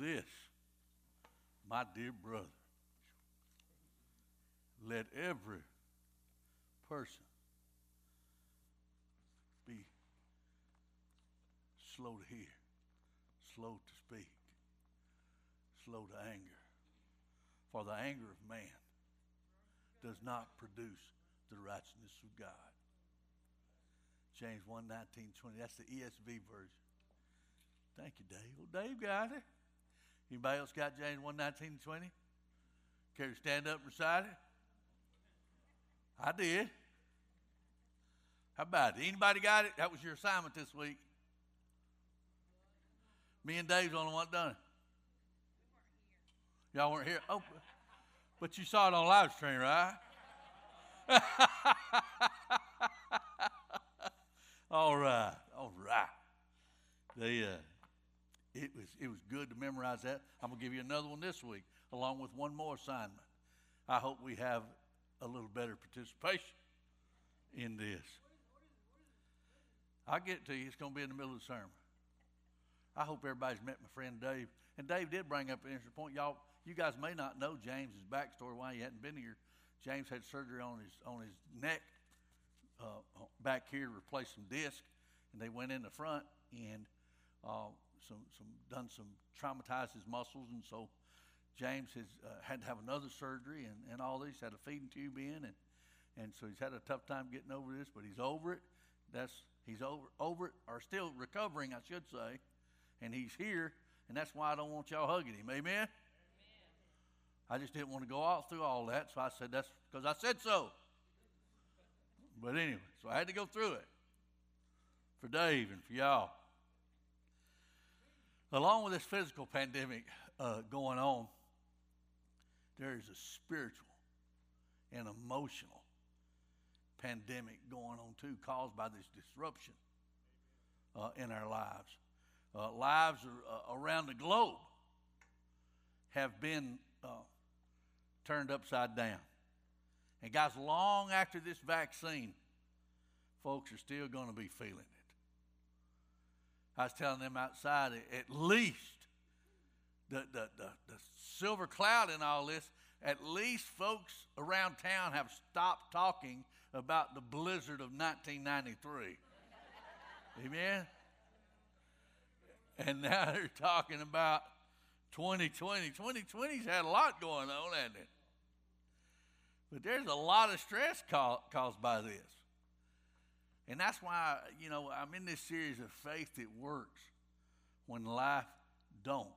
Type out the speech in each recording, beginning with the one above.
this, my dear brother. Let every person be slow to hear, slow to speak, slow to anger. For the anger of man does not produce the righteousness of God. James 1 19, 20. That's the ESV version. Thank you, Dave. Well, Dave got it. Anybody else got James 1 19, 20? Care to stand up and recite it? I did. How about it? Anybody got it? That was your assignment this week. Me and Dave's the only one done it. Y'all weren't here. Oh, but you saw it on live stream, right? all right, all right. They, uh, it was it was good to memorize that. I'm gonna give you another one this week, along with one more assignment. I hope we have a little better participation in this. I'll get to you. It's gonna be in the middle of the sermon. I hope everybody's met my friend Dave. And Dave did bring up an interesting point. Y'all, you guys may not know James's backstory why he hadn't been here. James had surgery on his on his neck uh, back here to replace some disc, and they went in the front and uh, some some done some traumatized his muscles, and so James has uh, had to have another surgery and, and all this. Had a feeding tube in, and and so he's had a tough time getting over this, but he's over it. That's he's over over it, or still recovering, I should say, and he's here, and that's why I don't want y'all hugging him. Amen. I just didn't want to go all through all that, so I said that's because I said so. But anyway, so I had to go through it for Dave and for y'all. Along with this physical pandemic uh, going on, there is a spiritual and emotional pandemic going on too, caused by this disruption uh, in our lives. Uh, lives uh, around the globe have been uh, turned upside down. And guys, long after this vaccine, folks are still going to be feeling it. I was telling them outside, at least the, the, the, the silver cloud in all this, at least folks around town have stopped talking about the blizzard of 1993. Amen? And now they're talking about 2020. 2020's had a lot going on, hasn't it? But there's a lot of stress caused by this. And that's why, you know, I'm in this series of faith that works when life don't.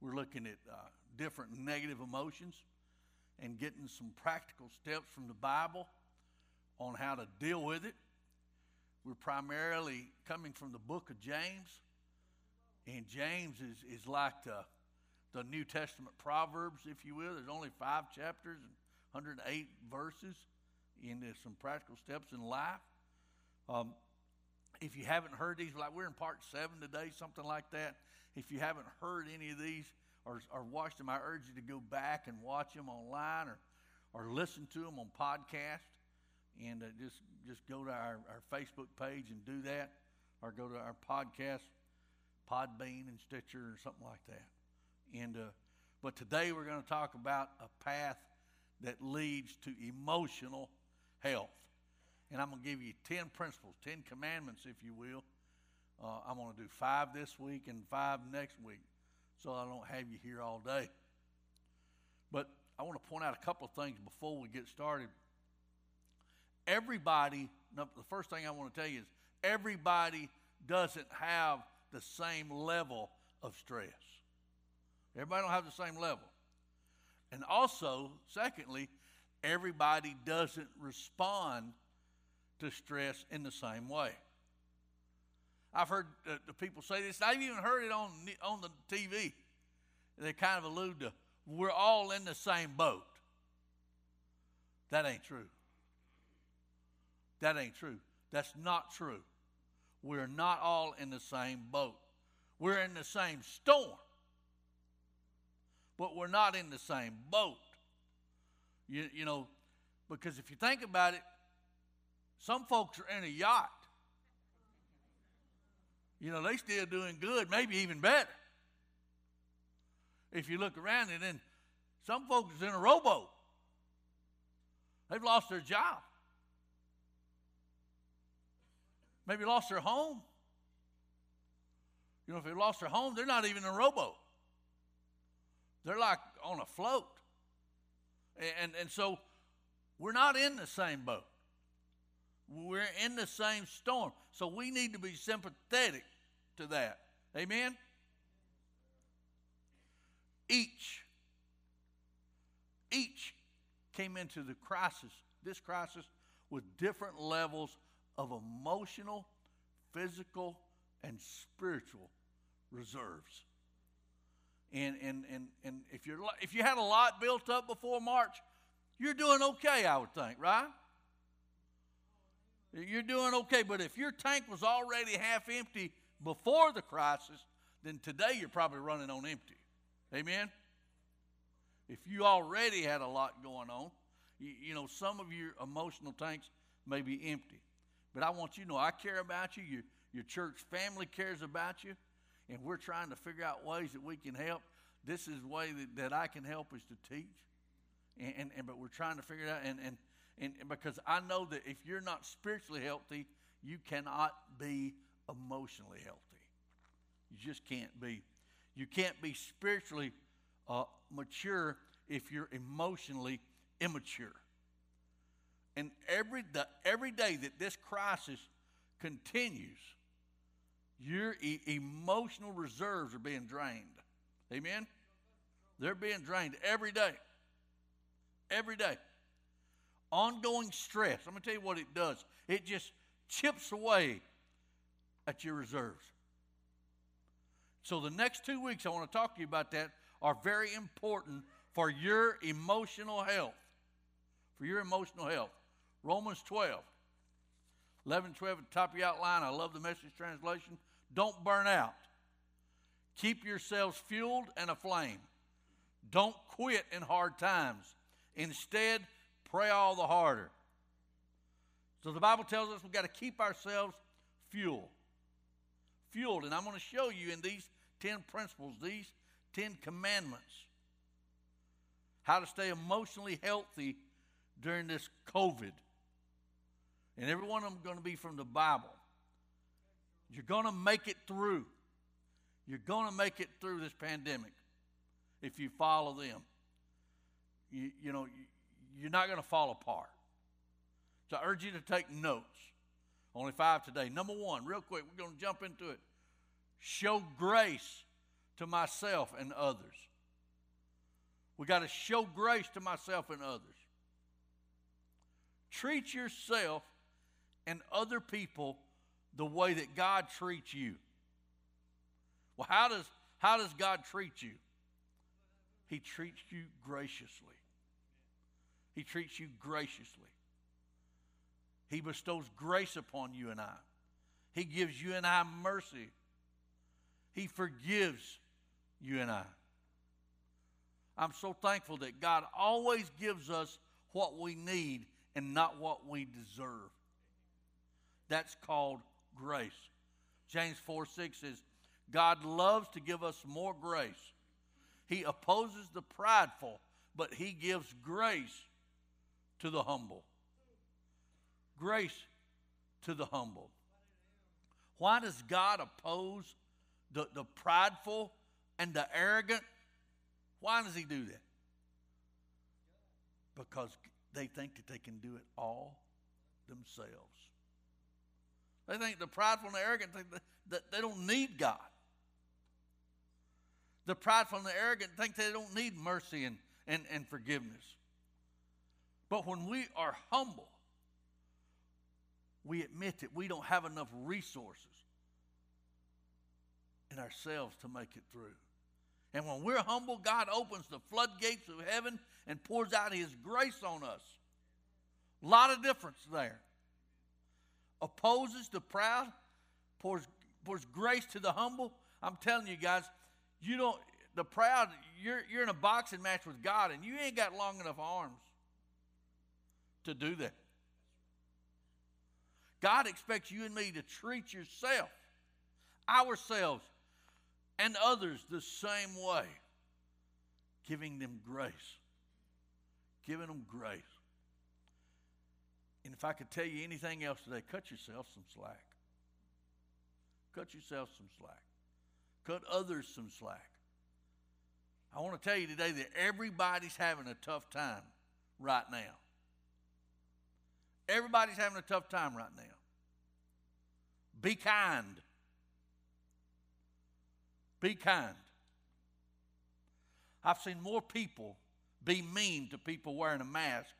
We're looking at uh, different negative emotions and getting some practical steps from the Bible on how to deal with it. We're primarily coming from the book of James. And James is, is like the, the New Testament Proverbs, if you will. There's only five chapters and 108 verses in some practical steps in life. Um, if you haven't heard these, like we're in part seven today, something like that. If you haven't heard any of these or, or watched them, I urge you to go back and watch them online or, or listen to them on podcast. And uh, just, just go to our, our Facebook page and do that, or go to our podcast, Podbean and Stitcher or something like that. And uh, but today we're going to talk about a path that leads to emotional health. And I'm going to give you 10 principles, 10 commandments, if you will. Uh, I'm going to do five this week and five next week so I don't have you here all day. But I want to point out a couple of things before we get started. Everybody, the first thing I want to tell you is everybody doesn't have the same level of stress. Everybody don't have the same level. And also, secondly, everybody doesn't respond to stress in the same way. I've heard uh, the people say this. I've even heard it on, on the TV. They kind of allude to, we're all in the same boat. That ain't true. That ain't true. That's not true. We're not all in the same boat. We're in the same storm, but we're not in the same boat. You, you know, because if you think about it, some folks are in a yacht. You know, they still doing good, maybe even better. if you look around, and then some folks is in a rowboat. They've lost their job. Maybe lost their home. You know, if they lost their home, they're not even in a rowboat. They're like on a float. And, and so we're not in the same boat. We're in the same storm. So we need to be sympathetic to that. Amen? Each, each came into the crisis, this crisis, with different levels of emotional, physical, and spiritual reserves. And, and, and, and if, you're, if you had a lot built up before March, you're doing okay, I would think, right? You're doing okay. But if your tank was already half empty before the crisis, then today you're probably running on empty. Amen? If you already had a lot going on, you, you know, some of your emotional tanks may be empty. But I want you to know I care about you. Your, your church family cares about you. And we're trying to figure out ways that we can help. This is the way that, that I can help is to teach. And, and, and but we're trying to figure it out. And, and, and because I know that if you're not spiritually healthy, you cannot be emotionally healthy. You just can't be. You can't be spiritually uh, mature if you're emotionally immature. And every, the, every day that this crisis continues, your e- emotional reserves are being drained. Amen? They're being drained every day. Every day. Ongoing stress. I'm going to tell you what it does. It just chips away at your reserves. So, the next two weeks, I want to talk to you about that, are very important for your emotional health. For your emotional health. Romans 12, 11 12 at the top of your outline. I love the message translation. Don't burn out. Keep yourselves fueled and aflame. Don't quit in hard times. Instead, pray all the harder. So the Bible tells us we've got to keep ourselves fueled. Fueled. And I'm going to show you in these 10 principles, these 10 commandments, how to stay emotionally healthy during this COVID. And every one of them going to be from the Bible. You're going to make it through. You're going to make it through this pandemic if you follow them. You, you know, you're not going to fall apart. So I urge you to take notes. Only five today. Number one, real quick, we're going to jump into it. Show grace to myself and others. We got to show grace to myself and others. Treat yourself and other people the way that God treats you. Well, how does, how does God treat you? He treats you graciously. He treats you graciously. He bestows grace upon you and I. He gives you and I mercy. He forgives you and I. I'm so thankful that God always gives us what we need and not what we deserve. That's called grace. James 4 6 says, God loves to give us more grace. He opposes the prideful, but he gives grace to the humble. Grace to the humble. Why does God oppose the, the prideful and the arrogant? Why does he do that? Because they think that they can do it all themselves. They think the prideful and the arrogant think that they don't need God. The prideful and the arrogant think they don't need mercy and, and, and forgiveness. But when we are humble, we admit that we don't have enough resources in ourselves to make it through. And when we're humble, God opens the floodgates of heaven and pours out His grace on us. A lot of difference there opposes the proud, pours, pours grace to the humble. I'm telling you guys, you don't, the proud, you're, you're in a boxing match with God and you ain't got long enough arms to do that. God expects you and me to treat yourself, ourselves, and others the same way. giving them grace. Giving them grace. And if I could tell you anything else today, cut yourself some slack. Cut yourself some slack. Cut others some slack. I want to tell you today that everybody's having a tough time right now. Everybody's having a tough time right now. Be kind. Be kind. I've seen more people be mean to people wearing a mask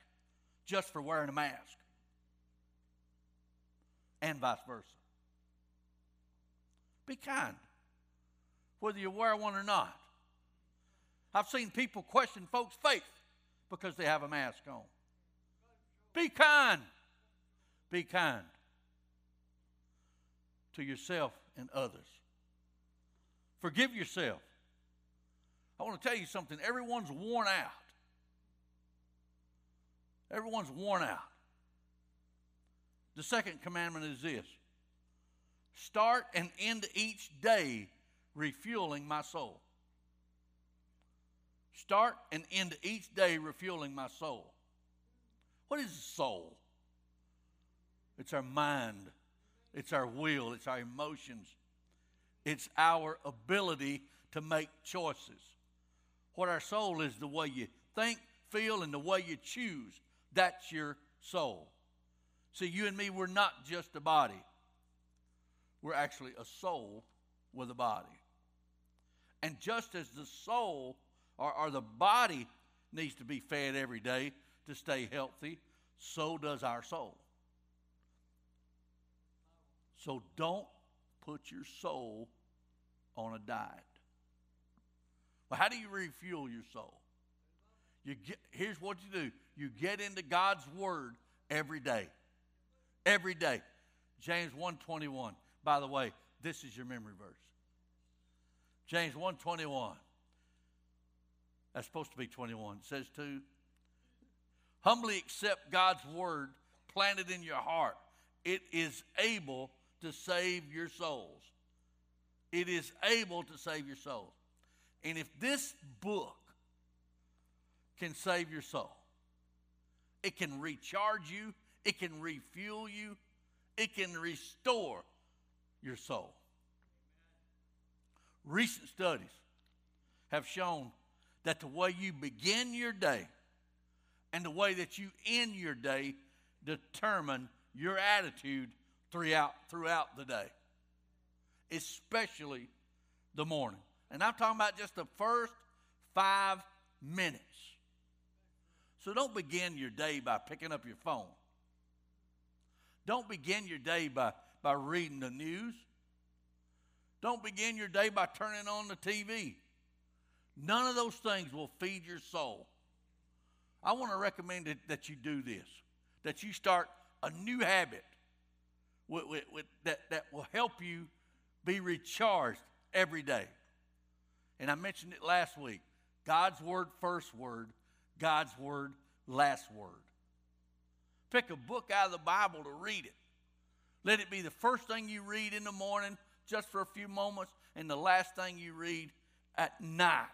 just for wearing a mask, and vice versa. Be kind, whether you wear one or not. I've seen people question folks' faith because they have a mask on. Be kind. Be kind to yourself and others. Forgive yourself. I want to tell you something. Everyone's worn out. Everyone's worn out. The second commandment is this start and end each day refueling my soul. Start and end each day refueling my soul. What is the soul? It's our mind, it's our will, it's our emotions, it's our ability to make choices. What our soul is the way you think, feel, and the way you choose. That's your soul. See, you and me, we're not just a body, we're actually a soul with a body. And just as the soul or, or the body needs to be fed every day to stay healthy, so does our soul. So don't put your soul on a diet. Well, how do you refuel your soul? You get, here's what you do you get into God's Word every day. Every day. James 121. By the way, this is your memory verse. James 121. That's supposed to be 21. It says to humbly accept God's word planted in your heart. It is able to save your souls. It is able to save your souls. And if this book can save your soul, it can recharge you, it can refuel you, it can restore your soul. Recent studies have shown that the way you begin your day and the way that you end your day determine your attitude throughout, throughout the day, especially the morning. And I'm talking about just the first five minutes. So don't begin your day by picking up your phone. Don't begin your day by, by reading the news. Don't begin your day by turning on the TV. None of those things will feed your soul. I want to recommend that, you do this, that you start a new habit with, with, with, that, that will help you be recharged every day. And I mentioned it last week God's word, first word, God's word, last word. Pick a book out of the Bible to read it. Let it be the first thing you read in the morning, just for a few moments, and the last thing you read at night.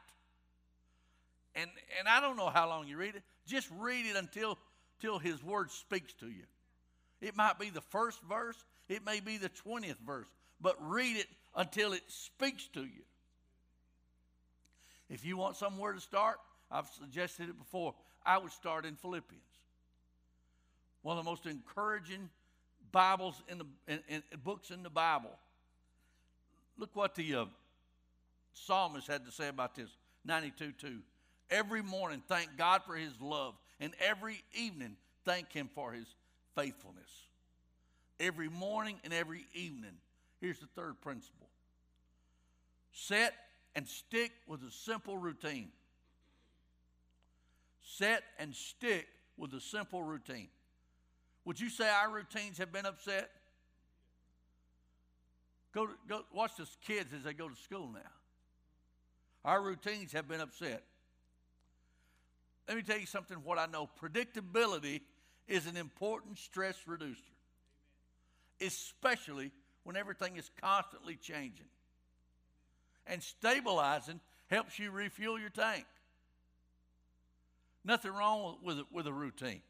And, and I don't know how long you read it. Just read it until, until His Word speaks to you. It might be the first verse, it may be the 20th verse, but read it until it speaks to you. If you want somewhere to start, I've suggested it before. I would start in Philippians. One of the most encouraging Bibles in the in, in, books in the Bible. Look what the uh, psalmist had to say about this 92 2. Every morning, thank God for his love, and every evening, thank him for his faithfulness. Every morning and every evening. Here's the third principle set and stick with a simple routine. Set and stick with a simple routine. Would you say our routines have been upset? Go, to, go watch the kids as they go to school now. Our routines have been upset. Let me tell you something what I know. Predictability is an important stress reducer, especially when everything is constantly changing. And stabilizing helps you refuel your tank. Nothing wrong with a, with a routine.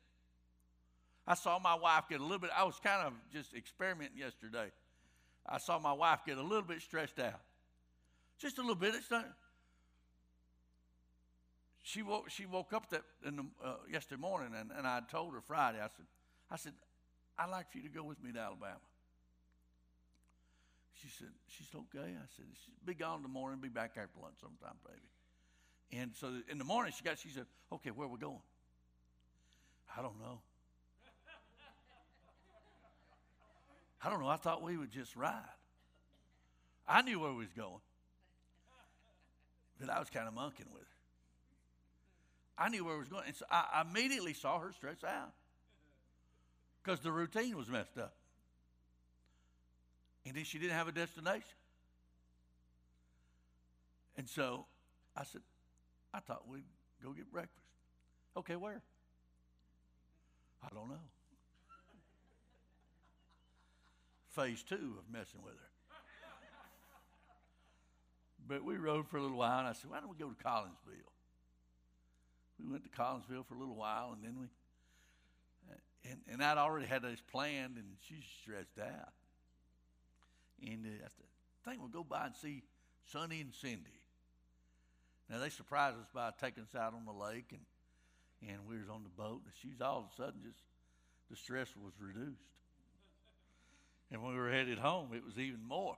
I saw my wife get a little bit, I was kind of just experimenting yesterday. I saw my wife get a little bit stressed out. Just a little bit. It's not, she woke, she woke up that in the, uh, yesterday morning, and, and I told her Friday, I said, I said, I'd like for you to go with me to Alabama. She said, she's okay. I said, be gone in the morning, be back after lunch sometime, baby. And so in the morning, she got, she said, okay, where are we going? I don't know. I don't know. I thought we would just ride. I knew where we was going. But I was kind of monkeying with her. I knew where I was going. And so I immediately saw her stress out because the routine was messed up. And then she didn't have a destination. And so I said, I thought we'd go get breakfast. Okay, where? I don't know. Phase two of messing with her. But we rode for a little while, and I said, Why don't we go to Collinsville? We went to Collinsville for a little while, and then we, and, and I'd already had this planned, and she's stressed out. And uh, I said, I think we'll go by and see Sonny and Cindy. Now, they surprised us by taking us out on the lake, and, and we was on the boat, and she's all of a sudden just, the stress was reduced. And when we were headed home, it was even more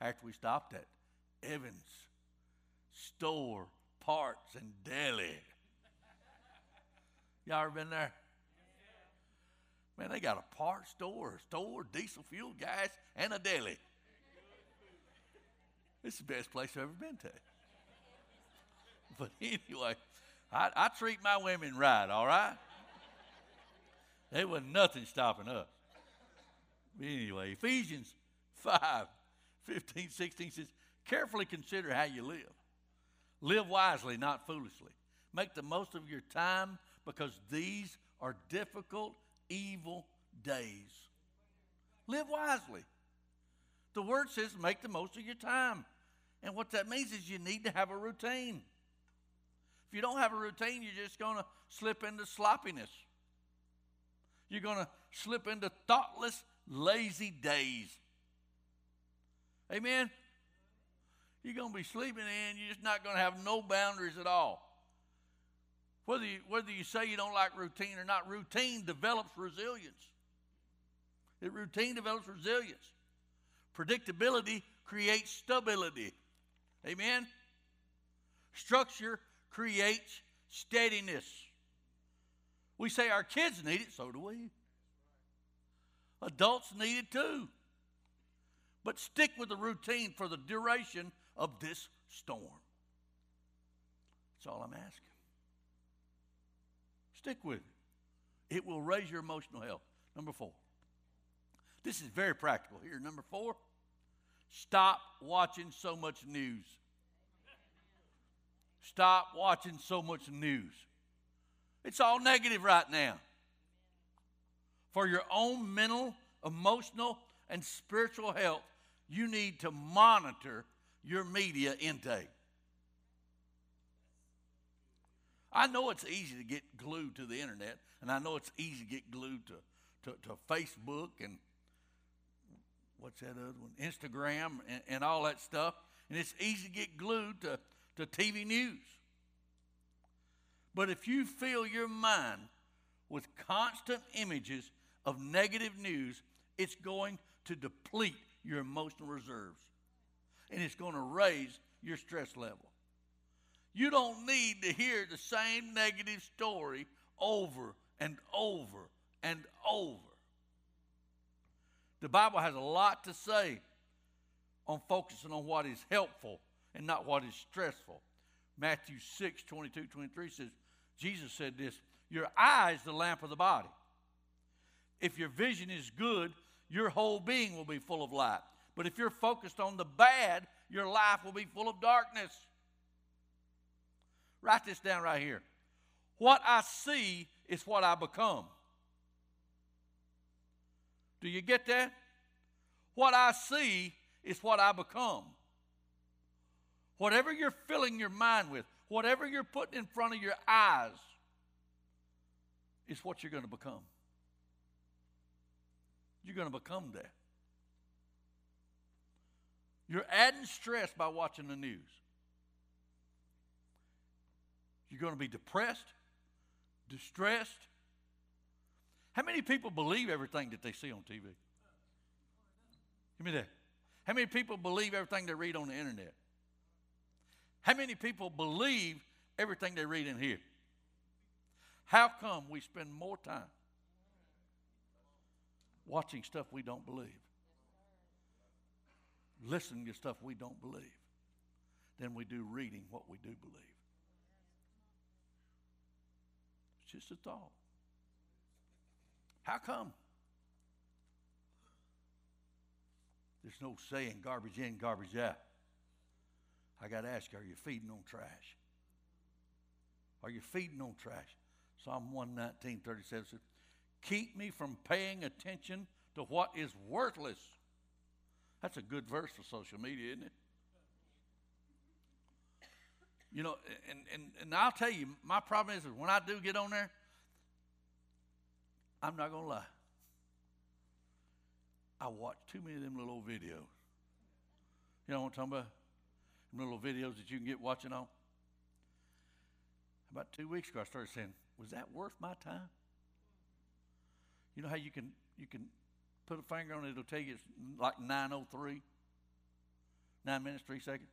after we stopped at Evans Store Parts and Deli. Y'all ever been there? Man, they got a parts store, a store, diesel fuel, gas, and a deli. It's the best place I've ever been to. But anyway, I, I treat my women right, all right? There was nothing stopping us. But anyway, Ephesians 5 15, 16 says, Carefully consider how you live. Live wisely, not foolishly. Make the most of your time because these are difficult, evil days. Live wisely. The word says make the most of your time. And what that means is you need to have a routine. If you don't have a routine, you're just going to slip into sloppiness. You're going to slip into thoughtless, lazy days. Amen? You're going to be sleeping in, you're just not going to have no boundaries at all. Whether you, whether you say you don't like routine or not, routine develops resilience. It routine develops resilience. Predictability creates stability. Amen? Structure creates steadiness. We say our kids need it, so do we. Adults need it too. But stick with the routine for the duration of this storm. That's all I'm asking. Stick with it. It will raise your emotional health. Number four. This is very practical here. Number four, stop watching so much news. Stop watching so much news. It's all negative right now. For your own mental, emotional, and spiritual health, you need to monitor your media intake. I know it's easy to get glued to the internet, and I know it's easy to get glued to, to, to Facebook and what's that other one? Instagram and, and all that stuff. And it's easy to get glued to, to TV news. But if you fill your mind with constant images of negative news, it's going to deplete your emotional reserves and it's going to raise your stress level. You don't need to hear the same negative story over and over and over. The Bible has a lot to say on focusing on what is helpful and not what is stressful. Matthew 6, 22, 23 says, Jesus said this Your eye is the lamp of the body. If your vision is good, your whole being will be full of light. But if you're focused on the bad, your life will be full of darkness. Write this down right here. What I see is what I become. Do you get that? What I see is what I become. Whatever you're filling your mind with, whatever you're putting in front of your eyes, is what you're going to become. You're going to become that. You're adding stress by watching the news. You're going to be depressed, distressed. How many people believe everything that they see on TV? Give me that. How many people believe everything they read on the internet? How many people believe everything they read in here? How come we spend more time watching stuff we don't believe, listening to stuff we don't believe, than we do reading what we do believe? It's just a thought. How come? There's no saying garbage in, garbage out. I got to ask are you feeding on trash? Are you feeding on trash? Psalm 119, 37 says, Keep me from paying attention to what is worthless. That's a good verse for social media, isn't it? You know, and, and, and I'll tell you, my problem is, when I do get on there, I'm not going to lie. I watch too many of them little videos. You know what I'm talking about? Them little videos that you can get watching on. About two weeks ago, I started saying, was that worth my time? You know how you can you can put a finger on it, it'll tell you it's like 903, nine minutes, three seconds.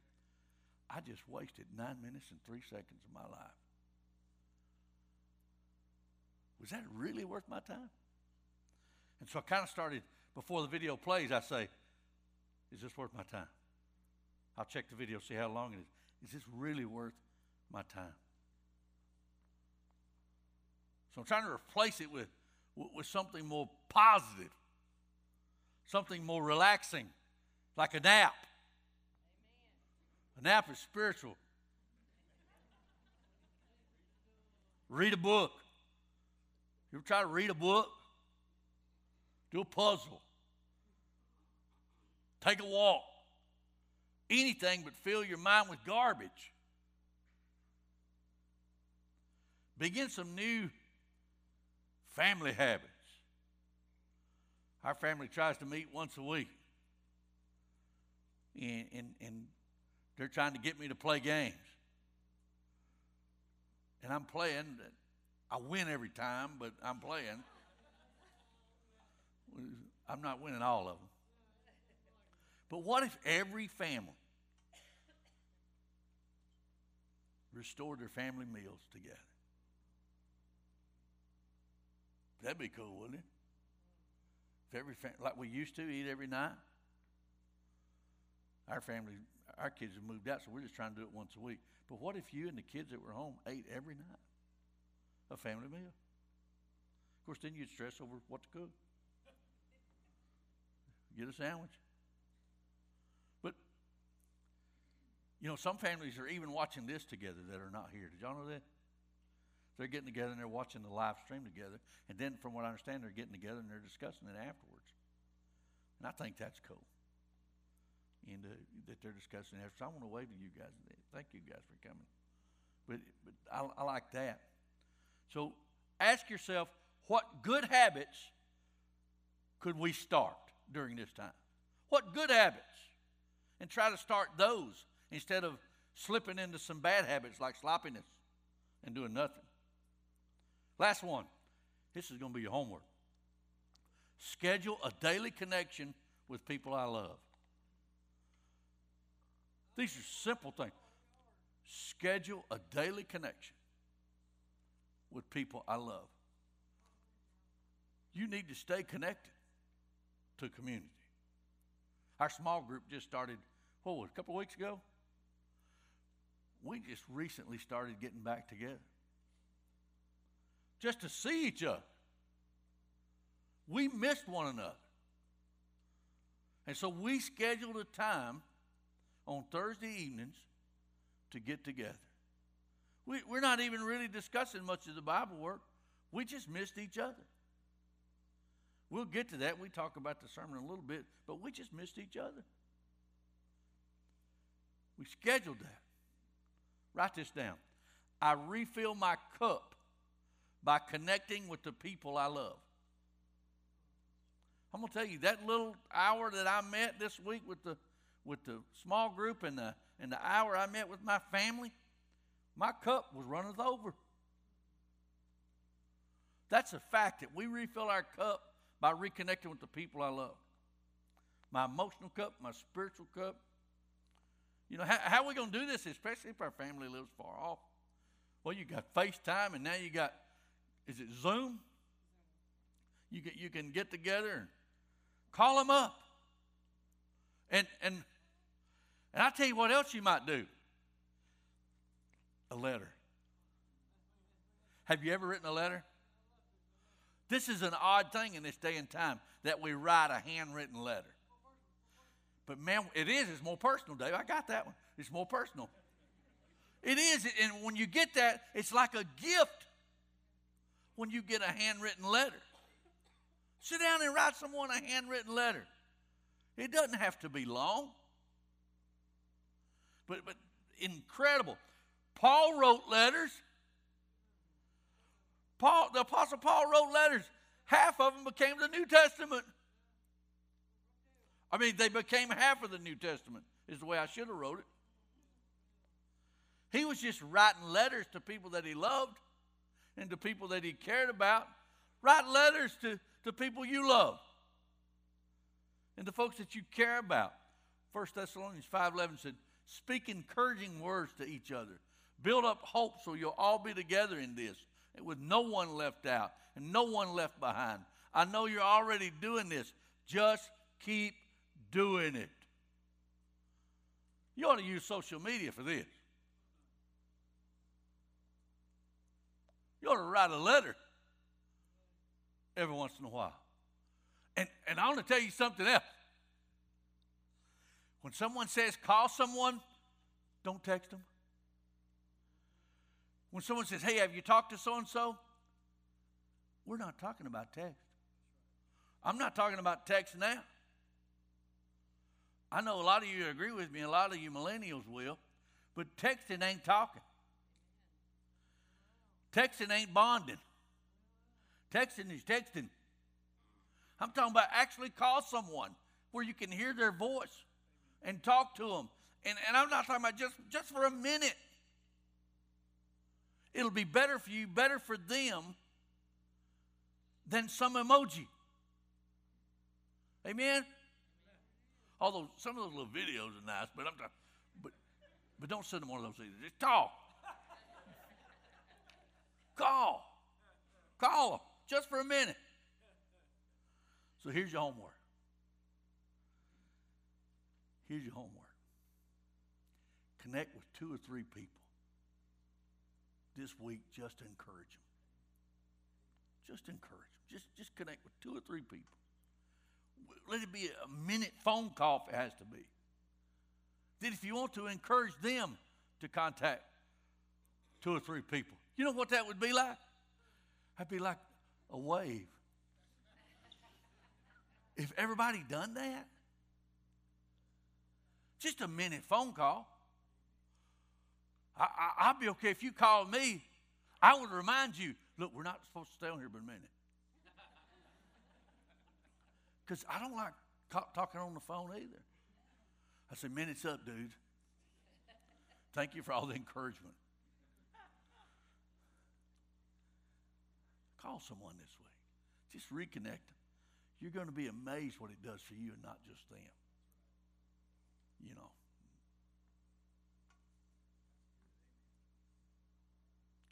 I just wasted nine minutes and three seconds of my life. Was that really worth my time? And so I kind of started, before the video plays, I say, Is this worth my time? I'll check the video, see how long it is. Is this really worth my time? So I'm trying to replace it with, with something more positive, something more relaxing, like a nap. A nap is spiritual. Read a book. You ever try to read a book? Do a puzzle. Take a walk. Anything but fill your mind with garbage. Begin some new family habits. Our family tries to meet once a week. And, and, and they're trying to get me to play games. And I'm playing. I win every time, but I'm playing. I'm not winning all of them. But what if every family restored their family meals together? That'd be cool, wouldn't it? If every fam- like we used to eat every night. Our family, our kids have moved out, so we're just trying to do it once a week. But what if you and the kids that were home ate every night a family meal? Of course, then you'd stress over what to cook. Get a sandwich. But you know, some families are even watching this together that are not here. Did y'all know that? They're getting together and they're watching the live stream together. And then, from what I understand, they're getting together and they're discussing it afterwards. And I think that's cool. And uh, that they're discussing it. So I want to wave to you guys. Thank you guys for coming. But, but I, I like that. So ask yourself what good habits could we start during this time? What good habits? And try to start those instead of slipping into some bad habits like sloppiness and doing nothing. Last one. This is going to be your homework. Schedule a daily connection with people I love. These are simple things. Schedule a daily connection with people I love. You need to stay connected to community. Our small group just started, what was it, a couple of weeks ago? We just recently started getting back together just to see each other. We missed one another. And so we scheduled a time on Thursday evenings to get together. We, we're not even really discussing much of the Bible work. We just missed each other. We'll get to that. We talk about the sermon a little bit, but we just missed each other. We scheduled that. Write this down. I refill my cup by connecting with the people I love. I'm gonna tell you that little hour that I met this week with the with the small group and the and the hour I met with my family, my cup was running over. That's a fact that we refill our cup by reconnecting with the people I love. My emotional cup, my spiritual cup. You know, how, how are we going to do this, especially if our family lives far off? Well, you got FaceTime, and now you got, is it Zoom? You can, you can get together and call them up. And, and, and I'll tell you what else you might do a letter. Have you ever written a letter? This is an odd thing in this day and time that we write a handwritten letter. But man, it is. It's more personal, Dave. I got that one. It's more personal. It is. And when you get that, it's like a gift when you get a handwritten letter. Sit down and write someone a handwritten letter. It doesn't have to be long. But, but incredible. Paul wrote letters. Paul, the Apostle Paul wrote letters. Half of them became the New Testament. I mean, they became half of the New Testament, is the way I should have wrote it. He was just writing letters to people that he loved and to people that he cared about. Write letters to, to people you love and the folks that you care about. 1 Thessalonians 5.11 said, Speak encouraging words to each other. Build up hope so you'll all be together in this, with no one left out and no one left behind. I know you're already doing this. Just keep doing it. You ought to use social media for this. You ought to write a letter every once in a while. And, and I want to tell you something else. When someone says call someone, don't text them. When someone says, hey, have you talked to so and so? We're not talking about text. I'm not talking about text now. I know a lot of you agree with me, a lot of you millennials will, but texting ain't talking. Texting ain't bonding. Texting is texting. I'm talking about actually call someone where you can hear their voice and talk to them. And, and I'm not talking about just, just for a minute. It'll be better for you, better for them than some emoji. Amen? Although some of those little videos are nice, but I'm talking, but, but don't send them one of those either. Just talk. Call. Call them just for a minute. So here's your homework. Here's your homework. Connect with two or three people this week just to encourage them. Just encourage them. Just, just connect with two or three people. Let it be a minute phone call if it has to be. Then, if you want to encourage them to contact two or three people, you know what that would be like? That'd be like a wave. If everybody done that, just a minute phone call. I, will be okay if you call me. I would remind you, look, we're not supposed to stay on here but a minute. Because I don't like talking on the phone either. I said, minute's up, dude. Thank you for all the encouragement. Call someone this week. Just reconnect. You're going to be amazed what it does for you and not just them. You know.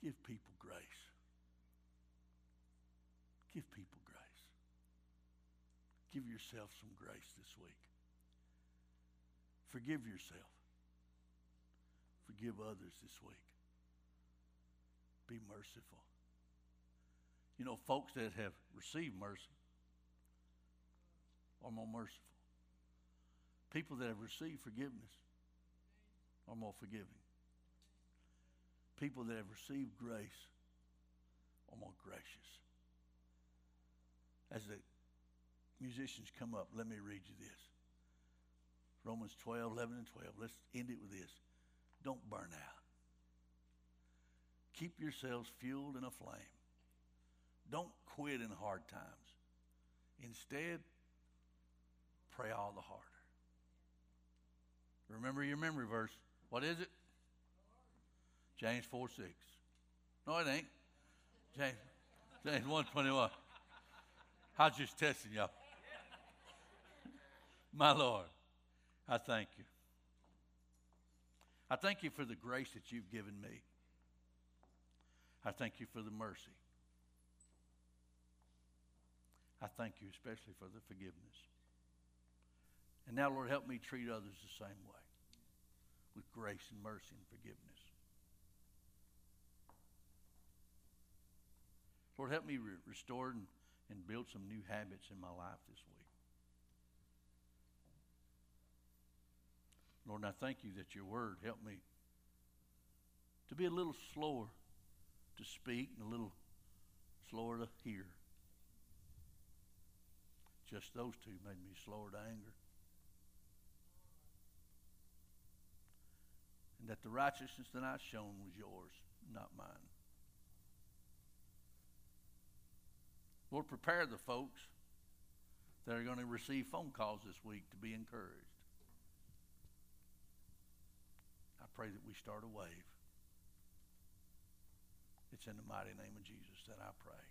Give people grace. Give people grace. Give yourself some grace this week. Forgive yourself. Forgive others this week. Be merciful. You know, folks that have received mercy are more merciful. People that have received forgiveness are more forgiving people that have received grace are more gracious. As the musicians come up, let me read you this. Romans 12, 11, and 12. Let's end it with this. Don't burn out. Keep yourselves fueled and aflame Don't quit in hard times. Instead, pray all the harder. Remember your memory verse. What is it? James 4 6. No, it ain't. James, James 121. I was just testing y'all. My Lord, I thank you. I thank you for the grace that you've given me. I thank you for the mercy. I thank you especially for the forgiveness. And now, Lord, help me treat others the same way with grace and mercy and forgiveness. Lord, help me re- restore and, and build some new habits in my life this week. Lord, I thank you that your word helped me to be a little slower to speak and a little slower to hear. Just those two made me slower to anger. And that the righteousness that I shown was yours, not mine. Lord, prepare the folks that are going to receive phone calls this week to be encouraged. I pray that we start a wave. It's in the mighty name of Jesus that I pray.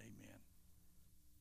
Amen.